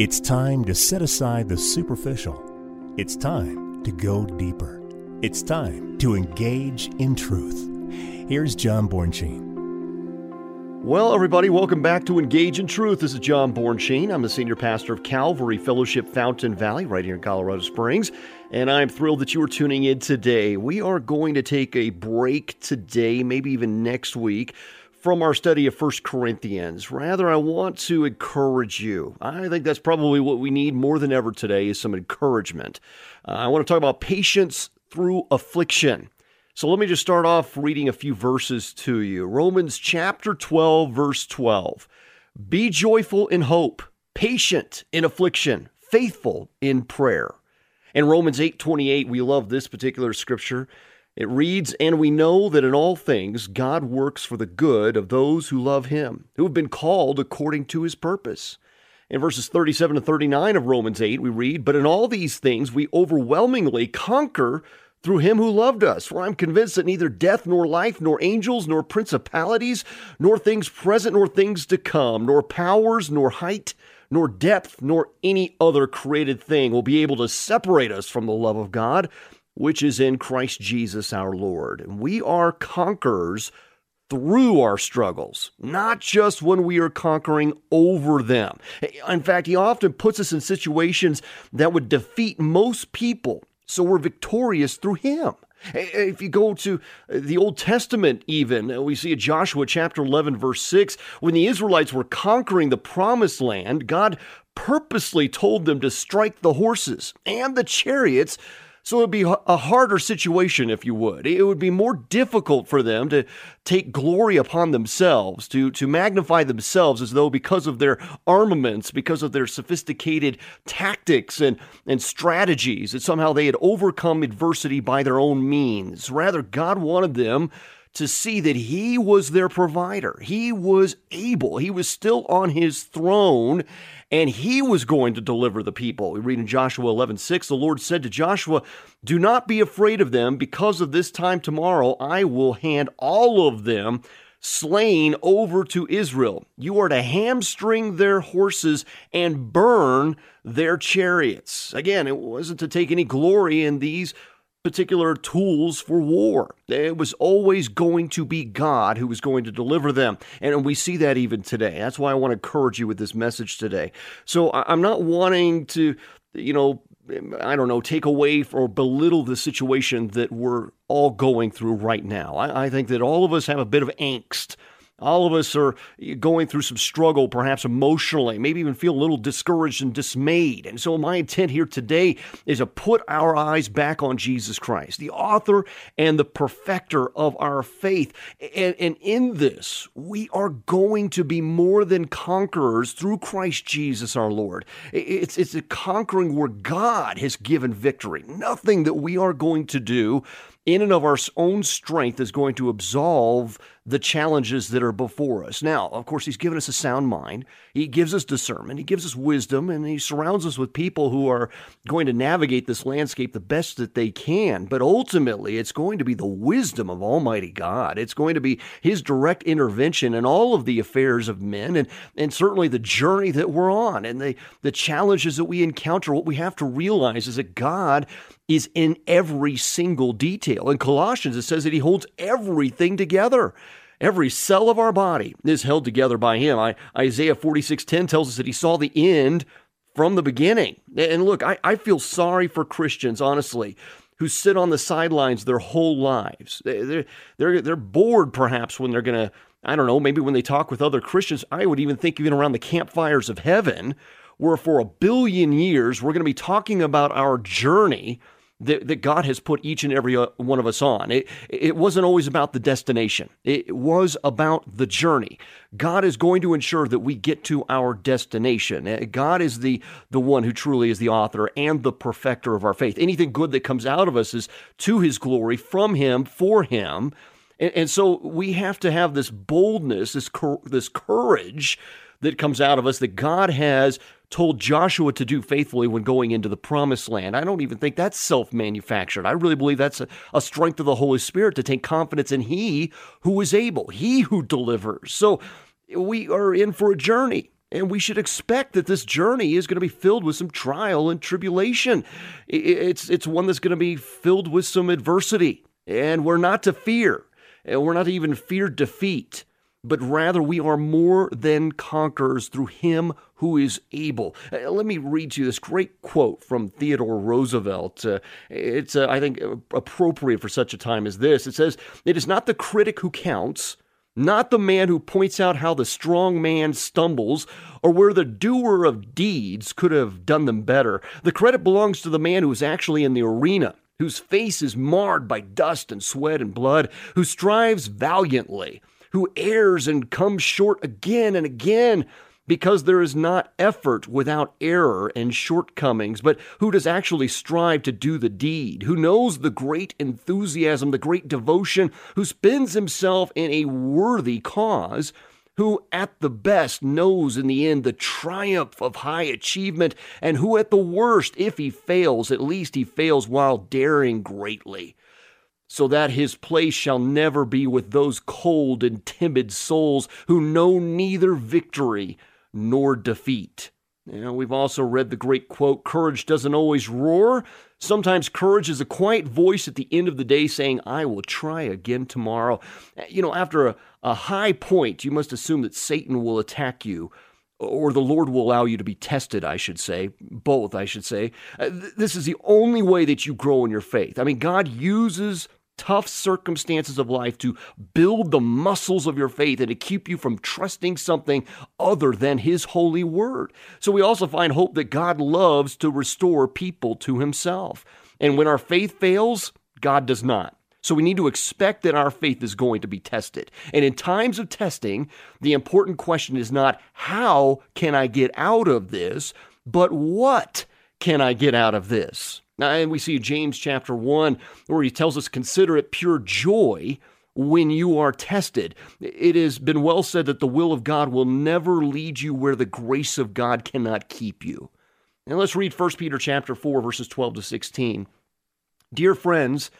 It's time to set aside the superficial. It's time to go deeper. It's time to engage in truth. Here's John Bornschein. Well, everybody, welcome back to Engage in Truth. This is John Bornschein. I'm the senior pastor of Calvary Fellowship Fountain Valley, right here in Colorado Springs, and I'm thrilled that you are tuning in today. We are going to take a break today, maybe even next week, from our study of First Corinthians. Rather, I want to encourage you. I think that's probably what we need more than ever today is some encouragement. Uh, I want to talk about patience through affliction. So let me just start off reading a few verses to you. Romans chapter 12, verse 12. Be joyful in hope, patient in affliction, faithful in prayer. In Romans 8:28, we love this particular scripture. It reads, "And we know that in all things God works for the good of those who love him, who have been called according to his purpose." In verses 37 to 39 of Romans 8, we read, But in all these things we overwhelmingly conquer through him who loved us. For I'm convinced that neither death, nor life, nor angels, nor principalities, nor things present, nor things to come, nor powers, nor height, nor depth, nor any other created thing will be able to separate us from the love of God, which is in Christ Jesus our Lord. And we are conquerors through our struggles, not just when we are conquering over them. In fact, he often puts us in situations that would defeat most people so we're victorious through him. If you go to the Old Testament, even, we see in Joshua chapter 11, verse 6, when the Israelites were conquering the promised land, God purposely told them to strike the horses and the chariots so it would be a harder situation, if you would. It would be more difficult for them to take glory upon themselves, to, to magnify themselves as though because of their armaments, because of their sophisticated tactics and, and strategies, that somehow they had overcome adversity by their own means. Rather, God wanted them to see that he was their provider. He was able, he was still on his throne, and he was going to deliver the people. We read in Joshua 11 6, the Lord said to Joshua, Do not be afraid of them, because of this time tomorrow I will hand all of them slain over to Israel. You are to hamstring their horses and burn their chariots. Again, it wasn't to take any glory in these particular tools for war. It was always going to be God who was going to deliver them. And we see that even today. That's why I want to encourage you with this message today. So I'm not wanting to, you know, I don't know, take away or belittle the situation that we're all going through right now. I, I think that all of us have a bit of angst all of us are going through some struggle, perhaps emotionally, maybe even feel a little discouraged and dismayed. And so, my intent here today is to put our eyes back on Jesus Christ, the author and the perfecter of our faith. And, and in this, we are going to be more than conquerors through Christ Jesus our Lord. It's, it's a conquering where God has given victory. Nothing that we are going to do in and of our own strength is going to absolve the challenges that are before us. Now, of course, He's given us a sound mind. He gives us discernment. He gives us wisdom, and He surrounds us with people who are going to navigate this landscape the best that they can. But ultimately, it's going to be the wisdom of Almighty God. It's going to be His direct intervention in all of the affairs of men, and, and certainly the journey that we're on, and the, the challenges that we encounter. What we have to realize is that God is in every single detail. In Colossians, it says that He holds everything together. Every cell of our body is held together by Him. I, Isaiah 46:10 tells us that He saw the end from the beginning. And look, I, I feel sorry for Christians, honestly, who sit on the sidelines their whole lives. They're, they're, they're bored, perhaps, when they're going to, I don't know, maybe when they talk with other Christians. I would even think, even around the campfires of heaven, where for a billion years we're going to be talking about our journey that, that God has put each and every uh, one of us on. It, it wasn't always about the destination, it was about the journey. God is going to ensure that we get to our destination. Uh, God is the, the one who truly is the author and the perfecter of our faith. Anything good that comes out of us is to his glory, from him, for him. And, and so we have to have this boldness, this, this courage that comes out of us that God has told Joshua to do faithfully when going into the promised land. I don't even think that's self manufactured. I really believe that's a, a, strength of the Holy Spirit to take confidence in He who is able, He who delivers. So we are in for a journey. And we should expect that this journey is going to be filled with some trial and tribulation. It's, it's one that's going to be filled with some adversity. And we're not to fear, and we're not to even fear defeat but rather we are more than conquerors through him who is able. Uh, let me read you this great quote from Theodore Roosevelt. Uh, it's, uh, I think, appropriate for such a time as this. It says, It is not the critic who counts, not the man who points out how the strong man stumbles or where the doer of deeds could have done them better. The credit belongs to the man who is actually in the arena whose face is marred by dust and sweat and blood, who strives valiantly, who errs and comes short again and again because there is not effort without error and shortcomings, but who does actually strive to do the deed, who knows the great enthusiasm, the great devotion, who spends himself in a worthy cause, who at the best knows in the end the triumph of high achievement, and who at the worst, if he fails, at least he fails while daring greatly so that his place shall never be with those cold and timid souls who know neither victory nor defeat. Know, we've also read the great quote Courage doesn't always roar. Sometimes courage is a quiet voice at the end of the day saying, I will try again tomorrow. You know, after a, a high point, you must assume that Satan will attack you or the Lord will allow you to be tested, I should say, both, I should say. Uh, this is the only way that you grow in your faith. I mean, God uses tough circumstances of life to build the muscles of your faith and to keep you from trusting something other than His holy word. So we also find hope that God loves to restore people to Himself. And when our faith fails, God does not. So we need to expect that our faith is going to be tested. And in times of testing, the important question is not how can I get out of this, but what can I get out of this? Now, and we see James chapter 1 where he tells us, consider it pure joy when you are tested. It has been well said that the will of God will never lead you where the grace of God cannot keep you. And let's read 1 Peter chapter 4 verses 12 to 16. Dear friends,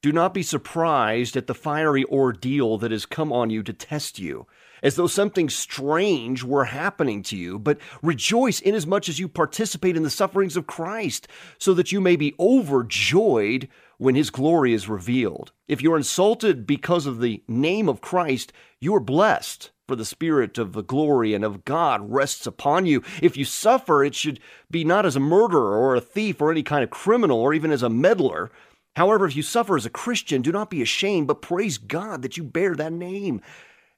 do not be surprised at the fiery ordeal that has come on you to test you as though something strange were happening to you, but rejoice inasmuch as you participate in the sufferings of Christ, so that you may be overjoyed when his glory is revealed. If you're insulted because of the name of Christ, you are blessed. For the Spirit of the glory and of God rests upon you. If you suffer, it should be not as a murderer or a thief or any kind of criminal or even as a meddler. However, if you suffer as a Christian, do not be ashamed, but praise God that you bear that name.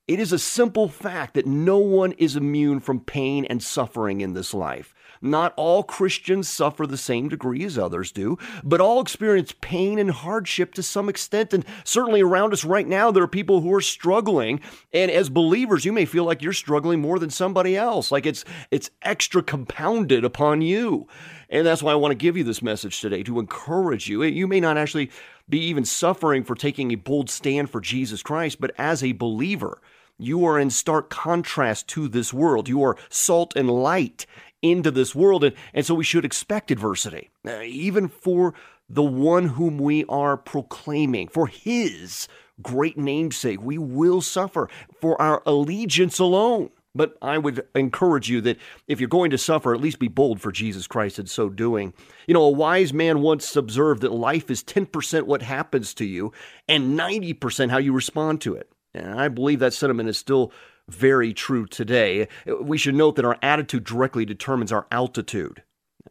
It is a simple fact that no one is immune from pain and suffering in this life. Not all Christians suffer the same degree as others do, but all experience pain and hardship to some extent. And certainly around us right now, there are people who are struggling. And as believers, you may feel like you're struggling more than somebody else, like it's, it's extra compounded upon you. And that's why I want to give you this message today to encourage you. You may not actually be even suffering for taking a bold stand for Jesus Christ, but as a believer, you are in stark contrast to this world. You are salt and light into this world. And, and so we should expect adversity, uh, even for the one whom we are proclaiming, for his great namesake. We will suffer for our allegiance alone. But I would encourage you that if you're going to suffer, at least be bold for Jesus Christ in so doing. You know, a wise man once observed that life is 10% what happens to you and 90% how you respond to it. And I believe that sentiment is still very true today. We should note that our attitude directly determines our altitude.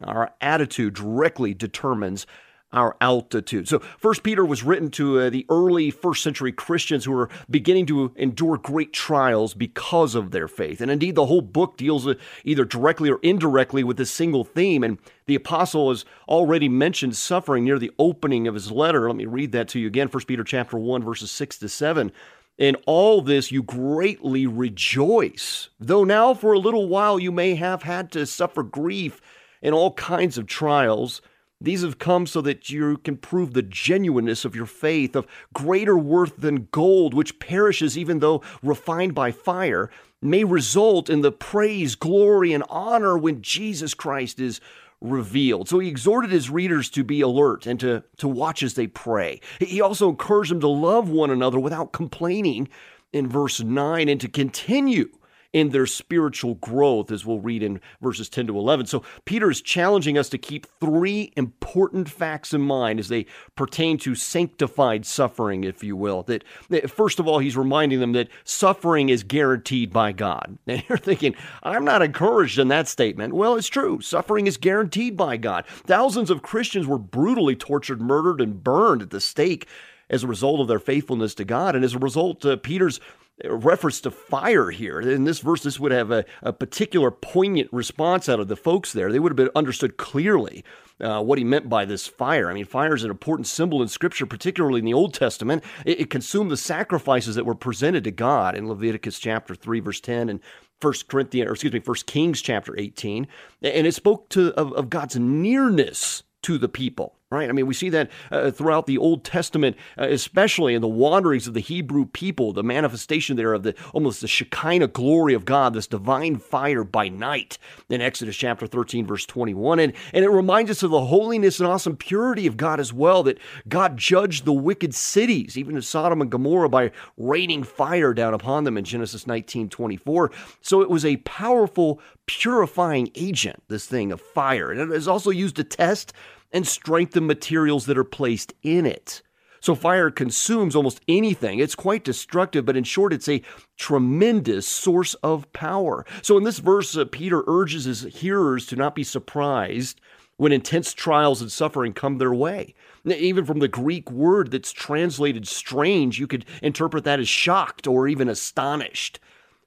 Our attitude directly determines our altitude. So, First Peter was written to uh, the early first century Christians who were beginning to endure great trials because of their faith. And indeed, the whole book deals with either directly or indirectly with this single theme. And the apostle has already mentioned suffering near the opening of his letter. Let me read that to you again. First Peter chapter 1 verses 6 to 7. In all this you greatly rejoice, though now for a little while you may have had to suffer grief in all kinds of trials. These have come so that you can prove the genuineness of your faith, of greater worth than gold, which perishes even though refined by fire, may result in the praise, glory, and honor when Jesus Christ is revealed. So he exhorted his readers to be alert and to, to watch as they pray. He also encouraged them to love one another without complaining in verse 9 and to continue in their spiritual growth, as we'll read in verses 10 to 11. So Peter is challenging us to keep three important facts in mind as they pertain to sanctified suffering, if you will. That, that first of all, he's reminding them that suffering is guaranteed by God. And you're thinking, I'm not encouraged in that statement. Well, it's true. Suffering is guaranteed by God. Thousands of Christians were brutally tortured, murdered, and burned at the stake as a result of their faithfulness to God. And as a result, uh, Peter's reference to fire here. In this verse, this would have a, a, particular poignant response out of the folks there. They would have been understood clearly uh, what he meant by this fire. I mean, fire is an important symbol in Scripture, particularly in the Old Testament. It, it consumed the sacrifices that were presented to God in Leviticus chapter 3, verse 10, and First Corinthians, or excuse me, First Kings chapter 18, and it spoke to of, of God's nearness to the people right? I mean, we see that uh, throughout the Old Testament, uh, especially in the wanderings of the Hebrew people, the manifestation there of the almost the Shekinah glory of God, this divine fire by night in Exodus chapter 13, verse 21. And, and it reminds us of the holiness and awesome purity of God as well, that God judged the wicked cities, even Sodom and Gomorrah, by raining fire down upon them in Genesis 19, 24. So it was a powerful, purifying agent, this thing of fire. And it is also used to test and strengthen materials that are placed in it. So fire consumes almost anything. It's quite destructive, but in short, it's a tremendous source of power. So in this verse, uh, Peter urges his hearers to not be surprised when intense trials and suffering come their way. Even from the Greek word that's translated strange, you could interpret that as shocked or even astonished.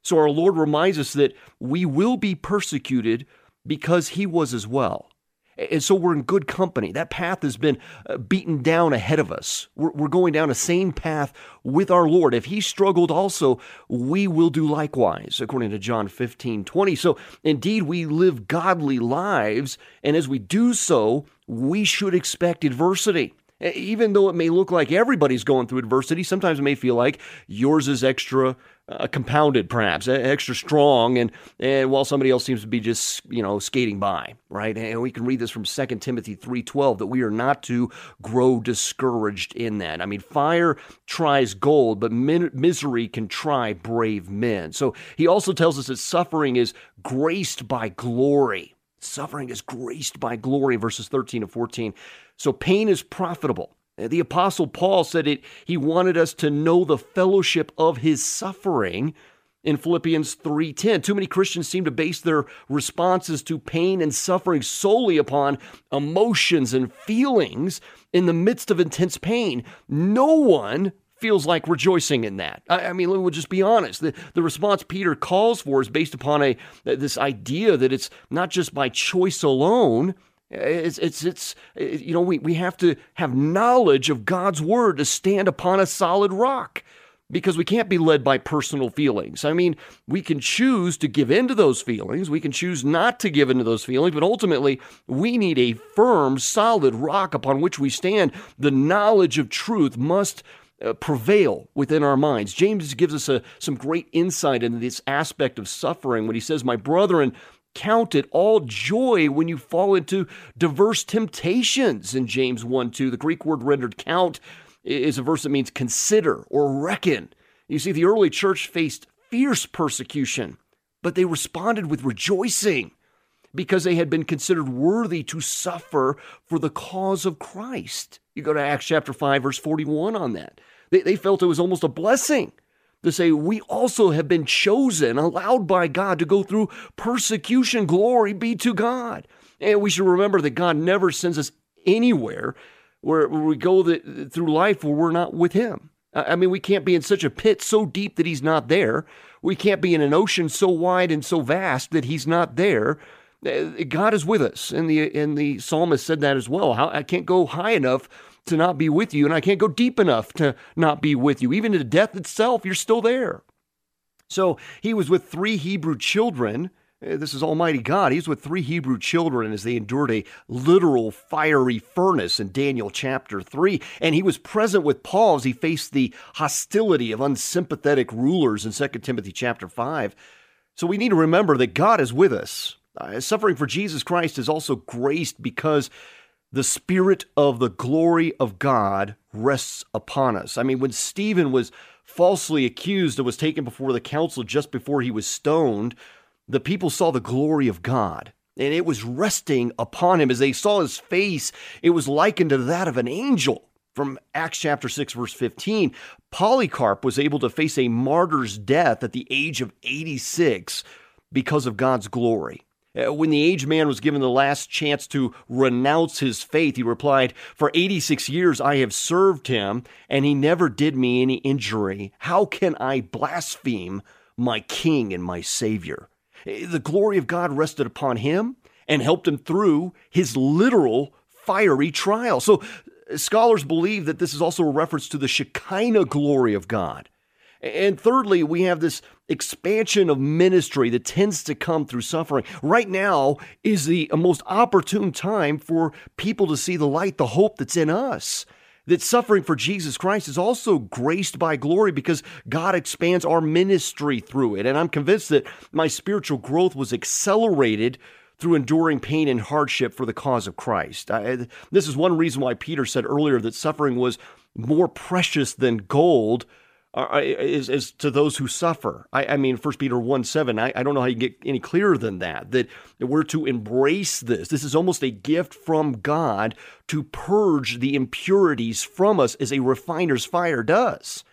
So our Lord reminds us that we will be persecuted because he was as well. And so we're in good company. That path has been uh, beaten down ahead of us. We're, we're going down the same path with our Lord. If he struggled also, we will do likewise, according to John 15 20. So indeed, we live godly lives. And as we do so, we should expect adversity. Even though it may look like everybody's going through adversity, sometimes it may feel like yours is extra uh, compounded, perhaps extra strong, and and while somebody else seems to be just you know skating by, right? And we can read this from 2 Timothy three twelve that we are not to grow discouraged in that. I mean, fire tries gold, but min- misery can try brave men. So he also tells us that suffering is graced by glory. Suffering is graced by glory, verses 13 and 14. So pain is profitable. The apostle Paul said it he wanted us to know the fellowship of his suffering in Philippians 3:10. Too many Christians seem to base their responses to pain and suffering solely upon emotions and feelings in the midst of intense pain. No one feels like rejoicing in that. I, I mean, we'll just be honest. The, the response Peter calls for is based upon a this idea that it's not just by choice alone, it's, it's, it's, you know, we, we have to have knowledge of God's word to stand upon a solid rock because we can't be led by personal feelings. I mean, we can choose to give in to those feelings, we can choose not to give into those feelings, but ultimately, we need a firm, solid rock upon which we stand. The knowledge of truth must uh, prevail within our minds. James gives us a, some great insight into this aspect of suffering when he says, My brethren, count it all joy when you fall into diverse temptations in James 1 2. The Greek word rendered count is a verse that means consider or reckon. You see, the early church faced fierce persecution, but they responded with rejoicing because they had been considered worthy to suffer for the cause of Christ. You go to Acts chapter 5, verse 41 on that. They, they felt it was almost a blessing to say we also have been chosen, allowed by God to go through persecution. Glory be to God. And we should remember that God never sends us anywhere where, we go the, through life where we're not with Him. I mean, we can't be in such a pit so deep that He's not there. We can't be in an ocean so wide and so vast that He's not there. Uh, God is with us, and the and the psalmist said that as well. How I can't go high enough to not be with you, and I can't go deep enough to not be with you. Even to death itself, you're still there. So he was with three Hebrew children. Uh, this is Almighty God. He's with three Hebrew children as they endured a literal fiery furnace in Daniel chapter 3. And he was present with Paul as he faced the hostility of unsympathetic rulers in 2 Timothy chapter 5. So we need to remember that God is with us. Uh, suffering for Jesus Christ is also graced because the spirit of the glory of God rests upon us. I mean, when Stephen was falsely accused and was taken before the council just before he was stoned, the people saw the glory of God and it was resting upon him. As they saw his face, it was likened to that of an angel. From Acts chapter 6, verse 15, Polycarp was able to face a martyr's death at the age of 86 because of God's glory. Uh, when the aged man was given the last chance to renounce his faith, he replied, For 86 years I have served him, and he never did me any injury. How can I blaspheme my king and my savior? Uh, the glory of God rested upon him and helped him through his literal fiery trial. So uh, scholars believe that this is also a reference to the Shekinah glory of God. And thirdly, we have this expansion of ministry that tends to come through suffering. Right now is the most opportune time for people to see the light, the hope that's in us. That suffering for Jesus Christ is also graced by glory because God expands our ministry through it. And I'm convinced that my spiritual growth was accelerated through enduring pain and hardship for the cause of Christ. I, this is one reason why Peter said earlier that suffering was more precious than gold is, is to those who suffer. I, I mean, 1 Peter 1 7, I, I don't know how you get any clearer than that, that we're to embrace this. This is almost a gift from God to purge the impurities from us as a refiner's fire does.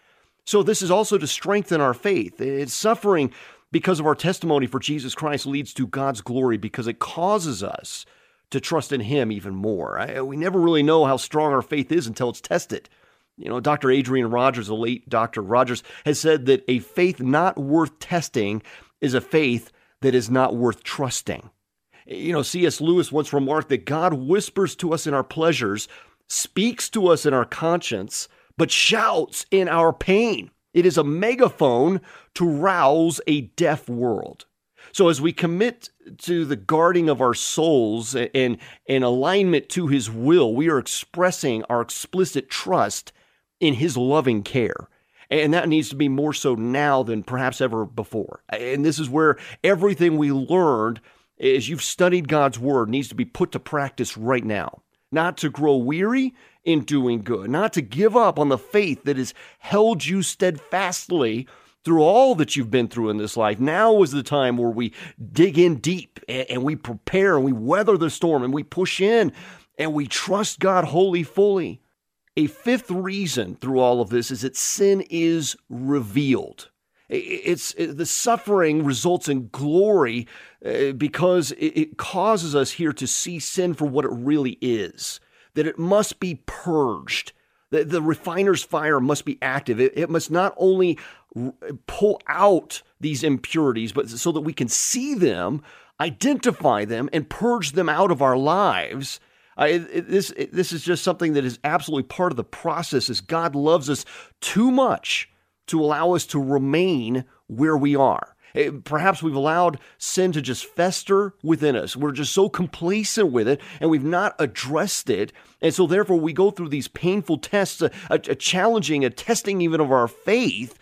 So, this is also to strengthen our faith. It's suffering because of our testimony for Jesus Christ leads to God's glory because it causes us to trust in Him even more. I, we never really know how strong our faith is until it's tested. You know, Dr. Adrian Rogers, the late Dr. Rogers, has said that a faith not worth testing is a faith that is not worth trusting. You know, C.S. Lewis once remarked that God whispers to us in our pleasures, speaks to us in our conscience, but shouts in our pain. It is a megaphone to rouse a deaf world. So as we commit to the guarding of our souls and, and alignment to his will, we are expressing our explicit trust in his loving care. And that needs to be more so now than perhaps ever before. And this is where everything we learned as you've studied God's word needs to be put to practice right now. Not to grow weary in doing good, not to give up on the faith that has held you steadfastly through all that you've been through in this life. Now is the time where we dig in deep and, we prepare and we weather the storm and we push in and we trust God wholly fully. A fifth reason through all of this is that sin is revealed. It's it, the suffering results in glory uh, because it, it causes us here to see sin for what it really is. That it must be purged. The, the refiner's fire must be active. It, it must not only r- pull out these impurities, but so that we can see them, identify them, and purge them out of our lives it, this it, this is just something that is absolutely part of the process. Is God loves us too much to allow us to remain where we are. It, eh, perhaps we've allowed sin to just fester within us. We're just so complacent with it, and we've not addressed it. And so, therefore, we go through these painful tests, a, a, a challenging, a testing even of our faith,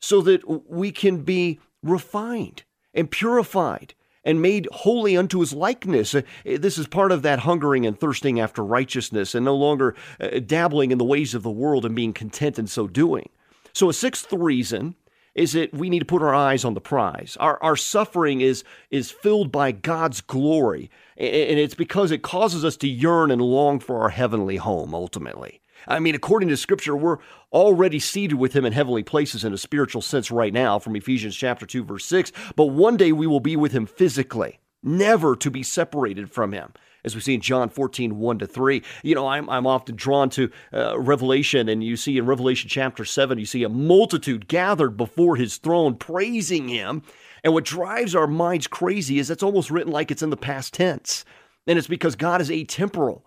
so that we can be refined and purified and made holy unto his likeness. Uh, this is part of that hungering and thirsting after righteousness and no longer uh, dabbling in the ways of the world and being content in so doing. So, a sixth reason is that we need to put our eyes on the prize. Our, our suffering is, is filled by God's glory, and it's because it causes us to yearn and long for our heavenly home ultimately. I mean, according to Scripture, we're already seated with Him in heavenly places in a spiritual sense right now from Ephesians chapter 2, verse 6. But one day we will be with Him physically, never to be separated from Him. As we see in John 14, 1 to 3. You know, I'm, I'm often drawn to uh, Revelation, and you see in Revelation chapter 7, you see a multitude gathered before his throne praising him. And what drives our minds crazy is that's almost written like it's in the past tense. And it's because God is atemporal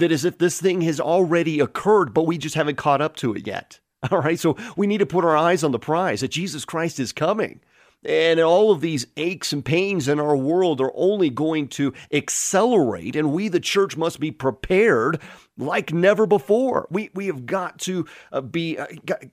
that as if this thing has already occurred, but we just haven't caught up to it yet. All right, so we need to put our eyes on the prize that Jesus Christ is coming. And all of these aches and pains in our world are only going to accelerate, and we, the church, must be prepared like never before. We, we have got to uh, be uh,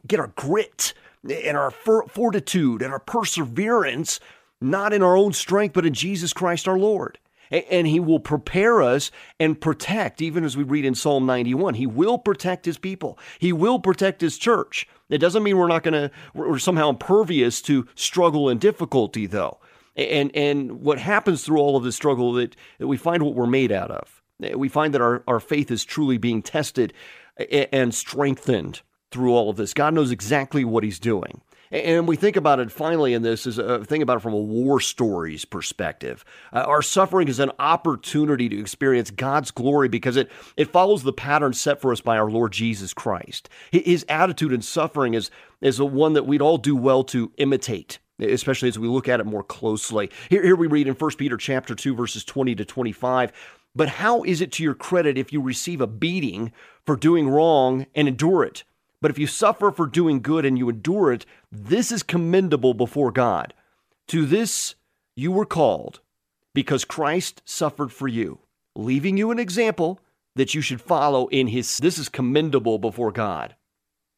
get our grit and our fortitude and our perseverance, not in our own strength, but in Jesus Christ our Lord. And he will prepare us and protect, even as we read in Psalm 91. He will protect his people, he will protect his church. It doesn't mean we're not going to, we're somehow impervious to struggle and difficulty, though. And, and what happens through all of this struggle that, that we find what we're made out of. We find that our, our faith is truly being tested and strengthened through all of this. God knows exactly what he's doing. And we think about it finally in this is a thing about it from a war stories perspective. Uh, our suffering is an opportunity to experience God's glory because it, it follows the pattern set for us by our Lord Jesus Christ. His attitude in suffering is, is the one that we'd all do well to imitate especially as we look at it more closely. Here, here we read in 1 Peter chapter 2, verses 20 to 25. But how is it to your credit if you receive a beating for doing wrong and endure it? But if you suffer for doing good and you endure it, this is commendable before God. To this you were called, because Christ suffered for you, leaving you an example that you should follow in his this is commendable before God.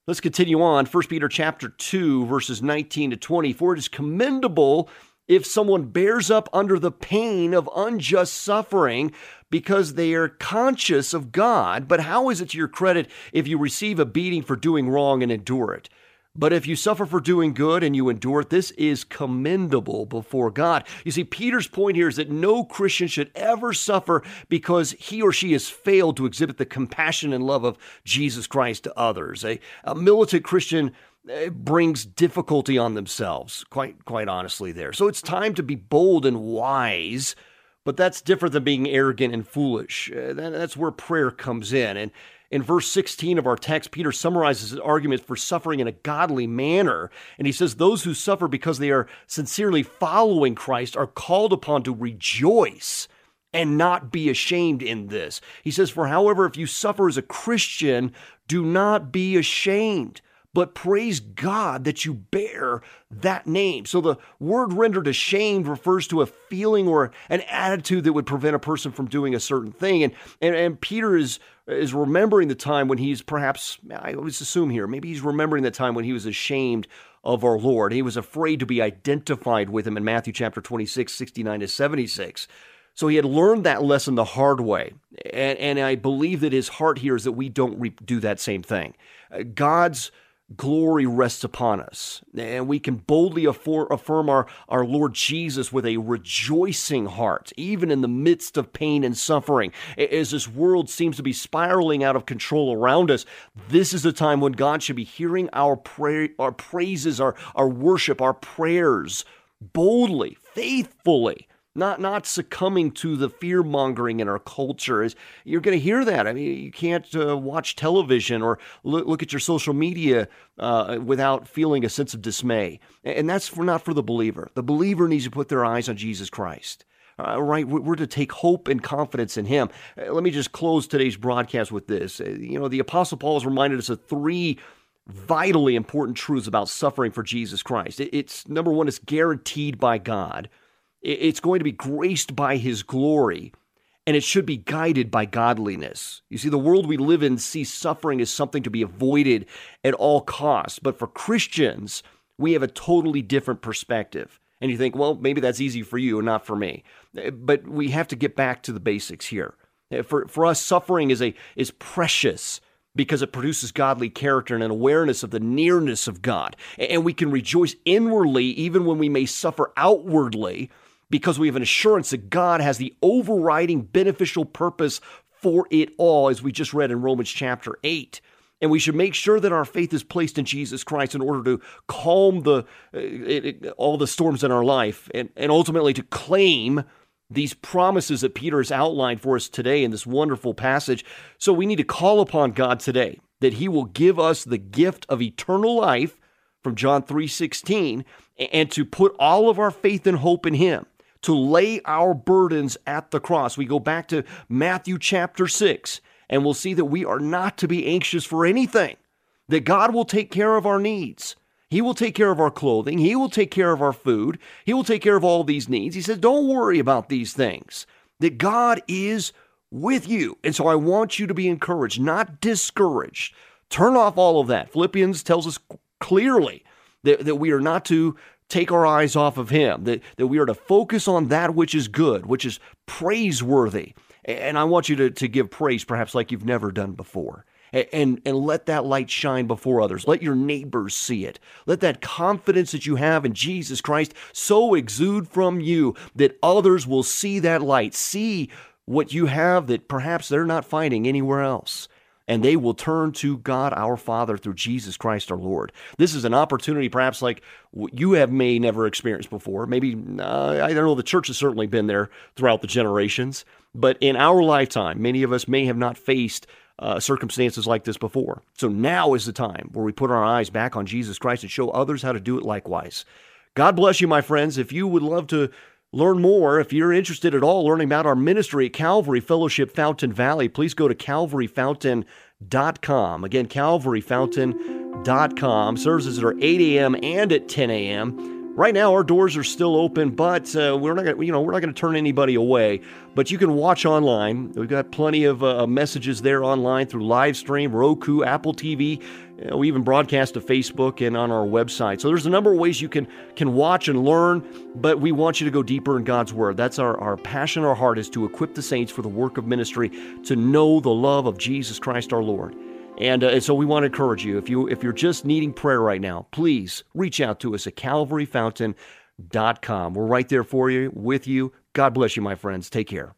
Let's continue on. 1 Peter chapter 2 verses 19 to 20. For it is commendable if someone bears up under the pain of unjust suffering because they are conscious of God. But how is it to your credit if you receive a beating for doing wrong and endure it? But if you suffer for doing good and you endure it, this is commendable before God. You see, Peter's point here is that no Christian should ever suffer because he or she has failed to exhibit the compassion and love of Jesus Christ to others. A, a militant Christian it brings difficulty on themselves, quite quite honestly there. So it's time to be bold and wise, but that's different than being arrogant and foolish. Uh, that's where prayer comes in. And in verse 16 of our text, Peter summarizes his argument for suffering in a godly manner. And he says, Those who suffer because they are sincerely following Christ are called upon to rejoice and not be ashamed in this. He says, For however, if you suffer as a Christian, do not be ashamed but praise God that you bear that name. So the word rendered ashamed refers to a feeling or an attitude that would prevent a person from doing a certain thing. And, and, and Peter is, is remembering the time when he's perhaps, I always assume here, maybe he's remembering the time when he was ashamed of our Lord. He was afraid to be identified with him in Matthew chapter 26, 69 to 76. So he had learned that lesson the hard way. And, and I believe that his heart here is that we don't re- do that same thing. Uh, God's glory rests upon us. And we can boldly affirm our, our Lord Jesus with a rejoicing heart, even in the midst of pain and suffering. As this world seems to be spiraling out of control around us, this is the time when God should be hearing our, prayer, our praises, our, our worship, our prayers boldly, faithfully not not succumbing to the fear mongering in our culture is you're going to hear that. I mean you can't uh, watch television or look, look at your social media uh, without feeling a sense of dismay. And that's for not for the believer. The believer needs to put their eyes on jesus christ. Uh, right we're to take hope and confidence in him. Uh, let me just close today's broadcast with this. Uh, you know the apostle paul has reminded us of three vitally important truths about suffering for jesus christ. It's number one it's guaranteed by god it's going to be graced by his glory, and it should be guided by godliness. You see, the world we live in sees suffering as something to be avoided at all costs. But for Christians, we have a totally different perspective. And you think, well, maybe that's easy for you and not for me. Eh, but we have to get back to the basics here. Eh, for, for us, suffering is, a, is precious because it produces godly character and an awareness of the nearness of God. And we can rejoice inwardly even when we may suffer outwardly because we have an assurance that God has the overriding beneficial purpose for it all, as we just read in Romans chapter 8. And we should make sure that our faith is placed in Jesus Christ in order to calm the, uh, it, all the storms in our life and, and ultimately to claim these promises that Peter has outlined for us today in this wonderful passage. So we need to call upon God today that he will give us the gift of eternal life from John 3:16 and to put all of our faith and hope in him to lay our burdens at the cross. We go back to Matthew chapter 6, and we'll see that we are not to be anxious for anything, that God will take care of our needs. He will take care of our clothing. He will take care of our food. He will take care of all these needs. He says, Don't worry about these things, that God is with you. And so I want you to be encouraged, not discouraged. Turn off all of that. Philippians tells us clearly that, that we are not to take our eyes off of Him, that, that we are to focus on that which is good, which is praiseworthy. And I want you to, to give praise perhaps like you've never done before. And, and let that light shine before others. Let your neighbors see it. Let that confidence that you have in Jesus Christ so exude from you that others will see that light, see what you have that perhaps they're not finding anywhere else and they will turn to God our Father through Jesus Christ our Lord. This is an opportunity, perhaps like you have may never experienced before. Maybe uh, I don't know. The church has certainly been there throughout the generations, but in our lifetime, many of us may have not faced uh, circumstances like this before. So now is the time where we put our eyes back on Jesus Christ and show others how to do it likewise. God bless you, my friends. If you would love to learn more, if you're interested at all learning about our ministry at Calvary Fellowship Fountain Valley, please go to calvaryfountain.com. Again, calvaryfountain.com. Services are 8 a.m. and at 10 a.m. Right now, our doors are still open, but uh, we're not gonna, you know, we're not going to turn anybody away. But you can watch online. We've got plenty of uh, messages there online through live stream, Roku, Apple TV. Uh, we even broadcast to Facebook and on our website. So there's a number of ways you can can watch and learn. But we want you to go deeper in God's Word. That's our our passion. Our heart is to equip the saints for the work of ministry, to know the love of Jesus Christ our Lord. And, uh, and so we want to encourage you if you if you're just needing prayer right now, please reach out to us at calvaryfountain.com. We're right there for you, with you. God bless you, my friends. Take care.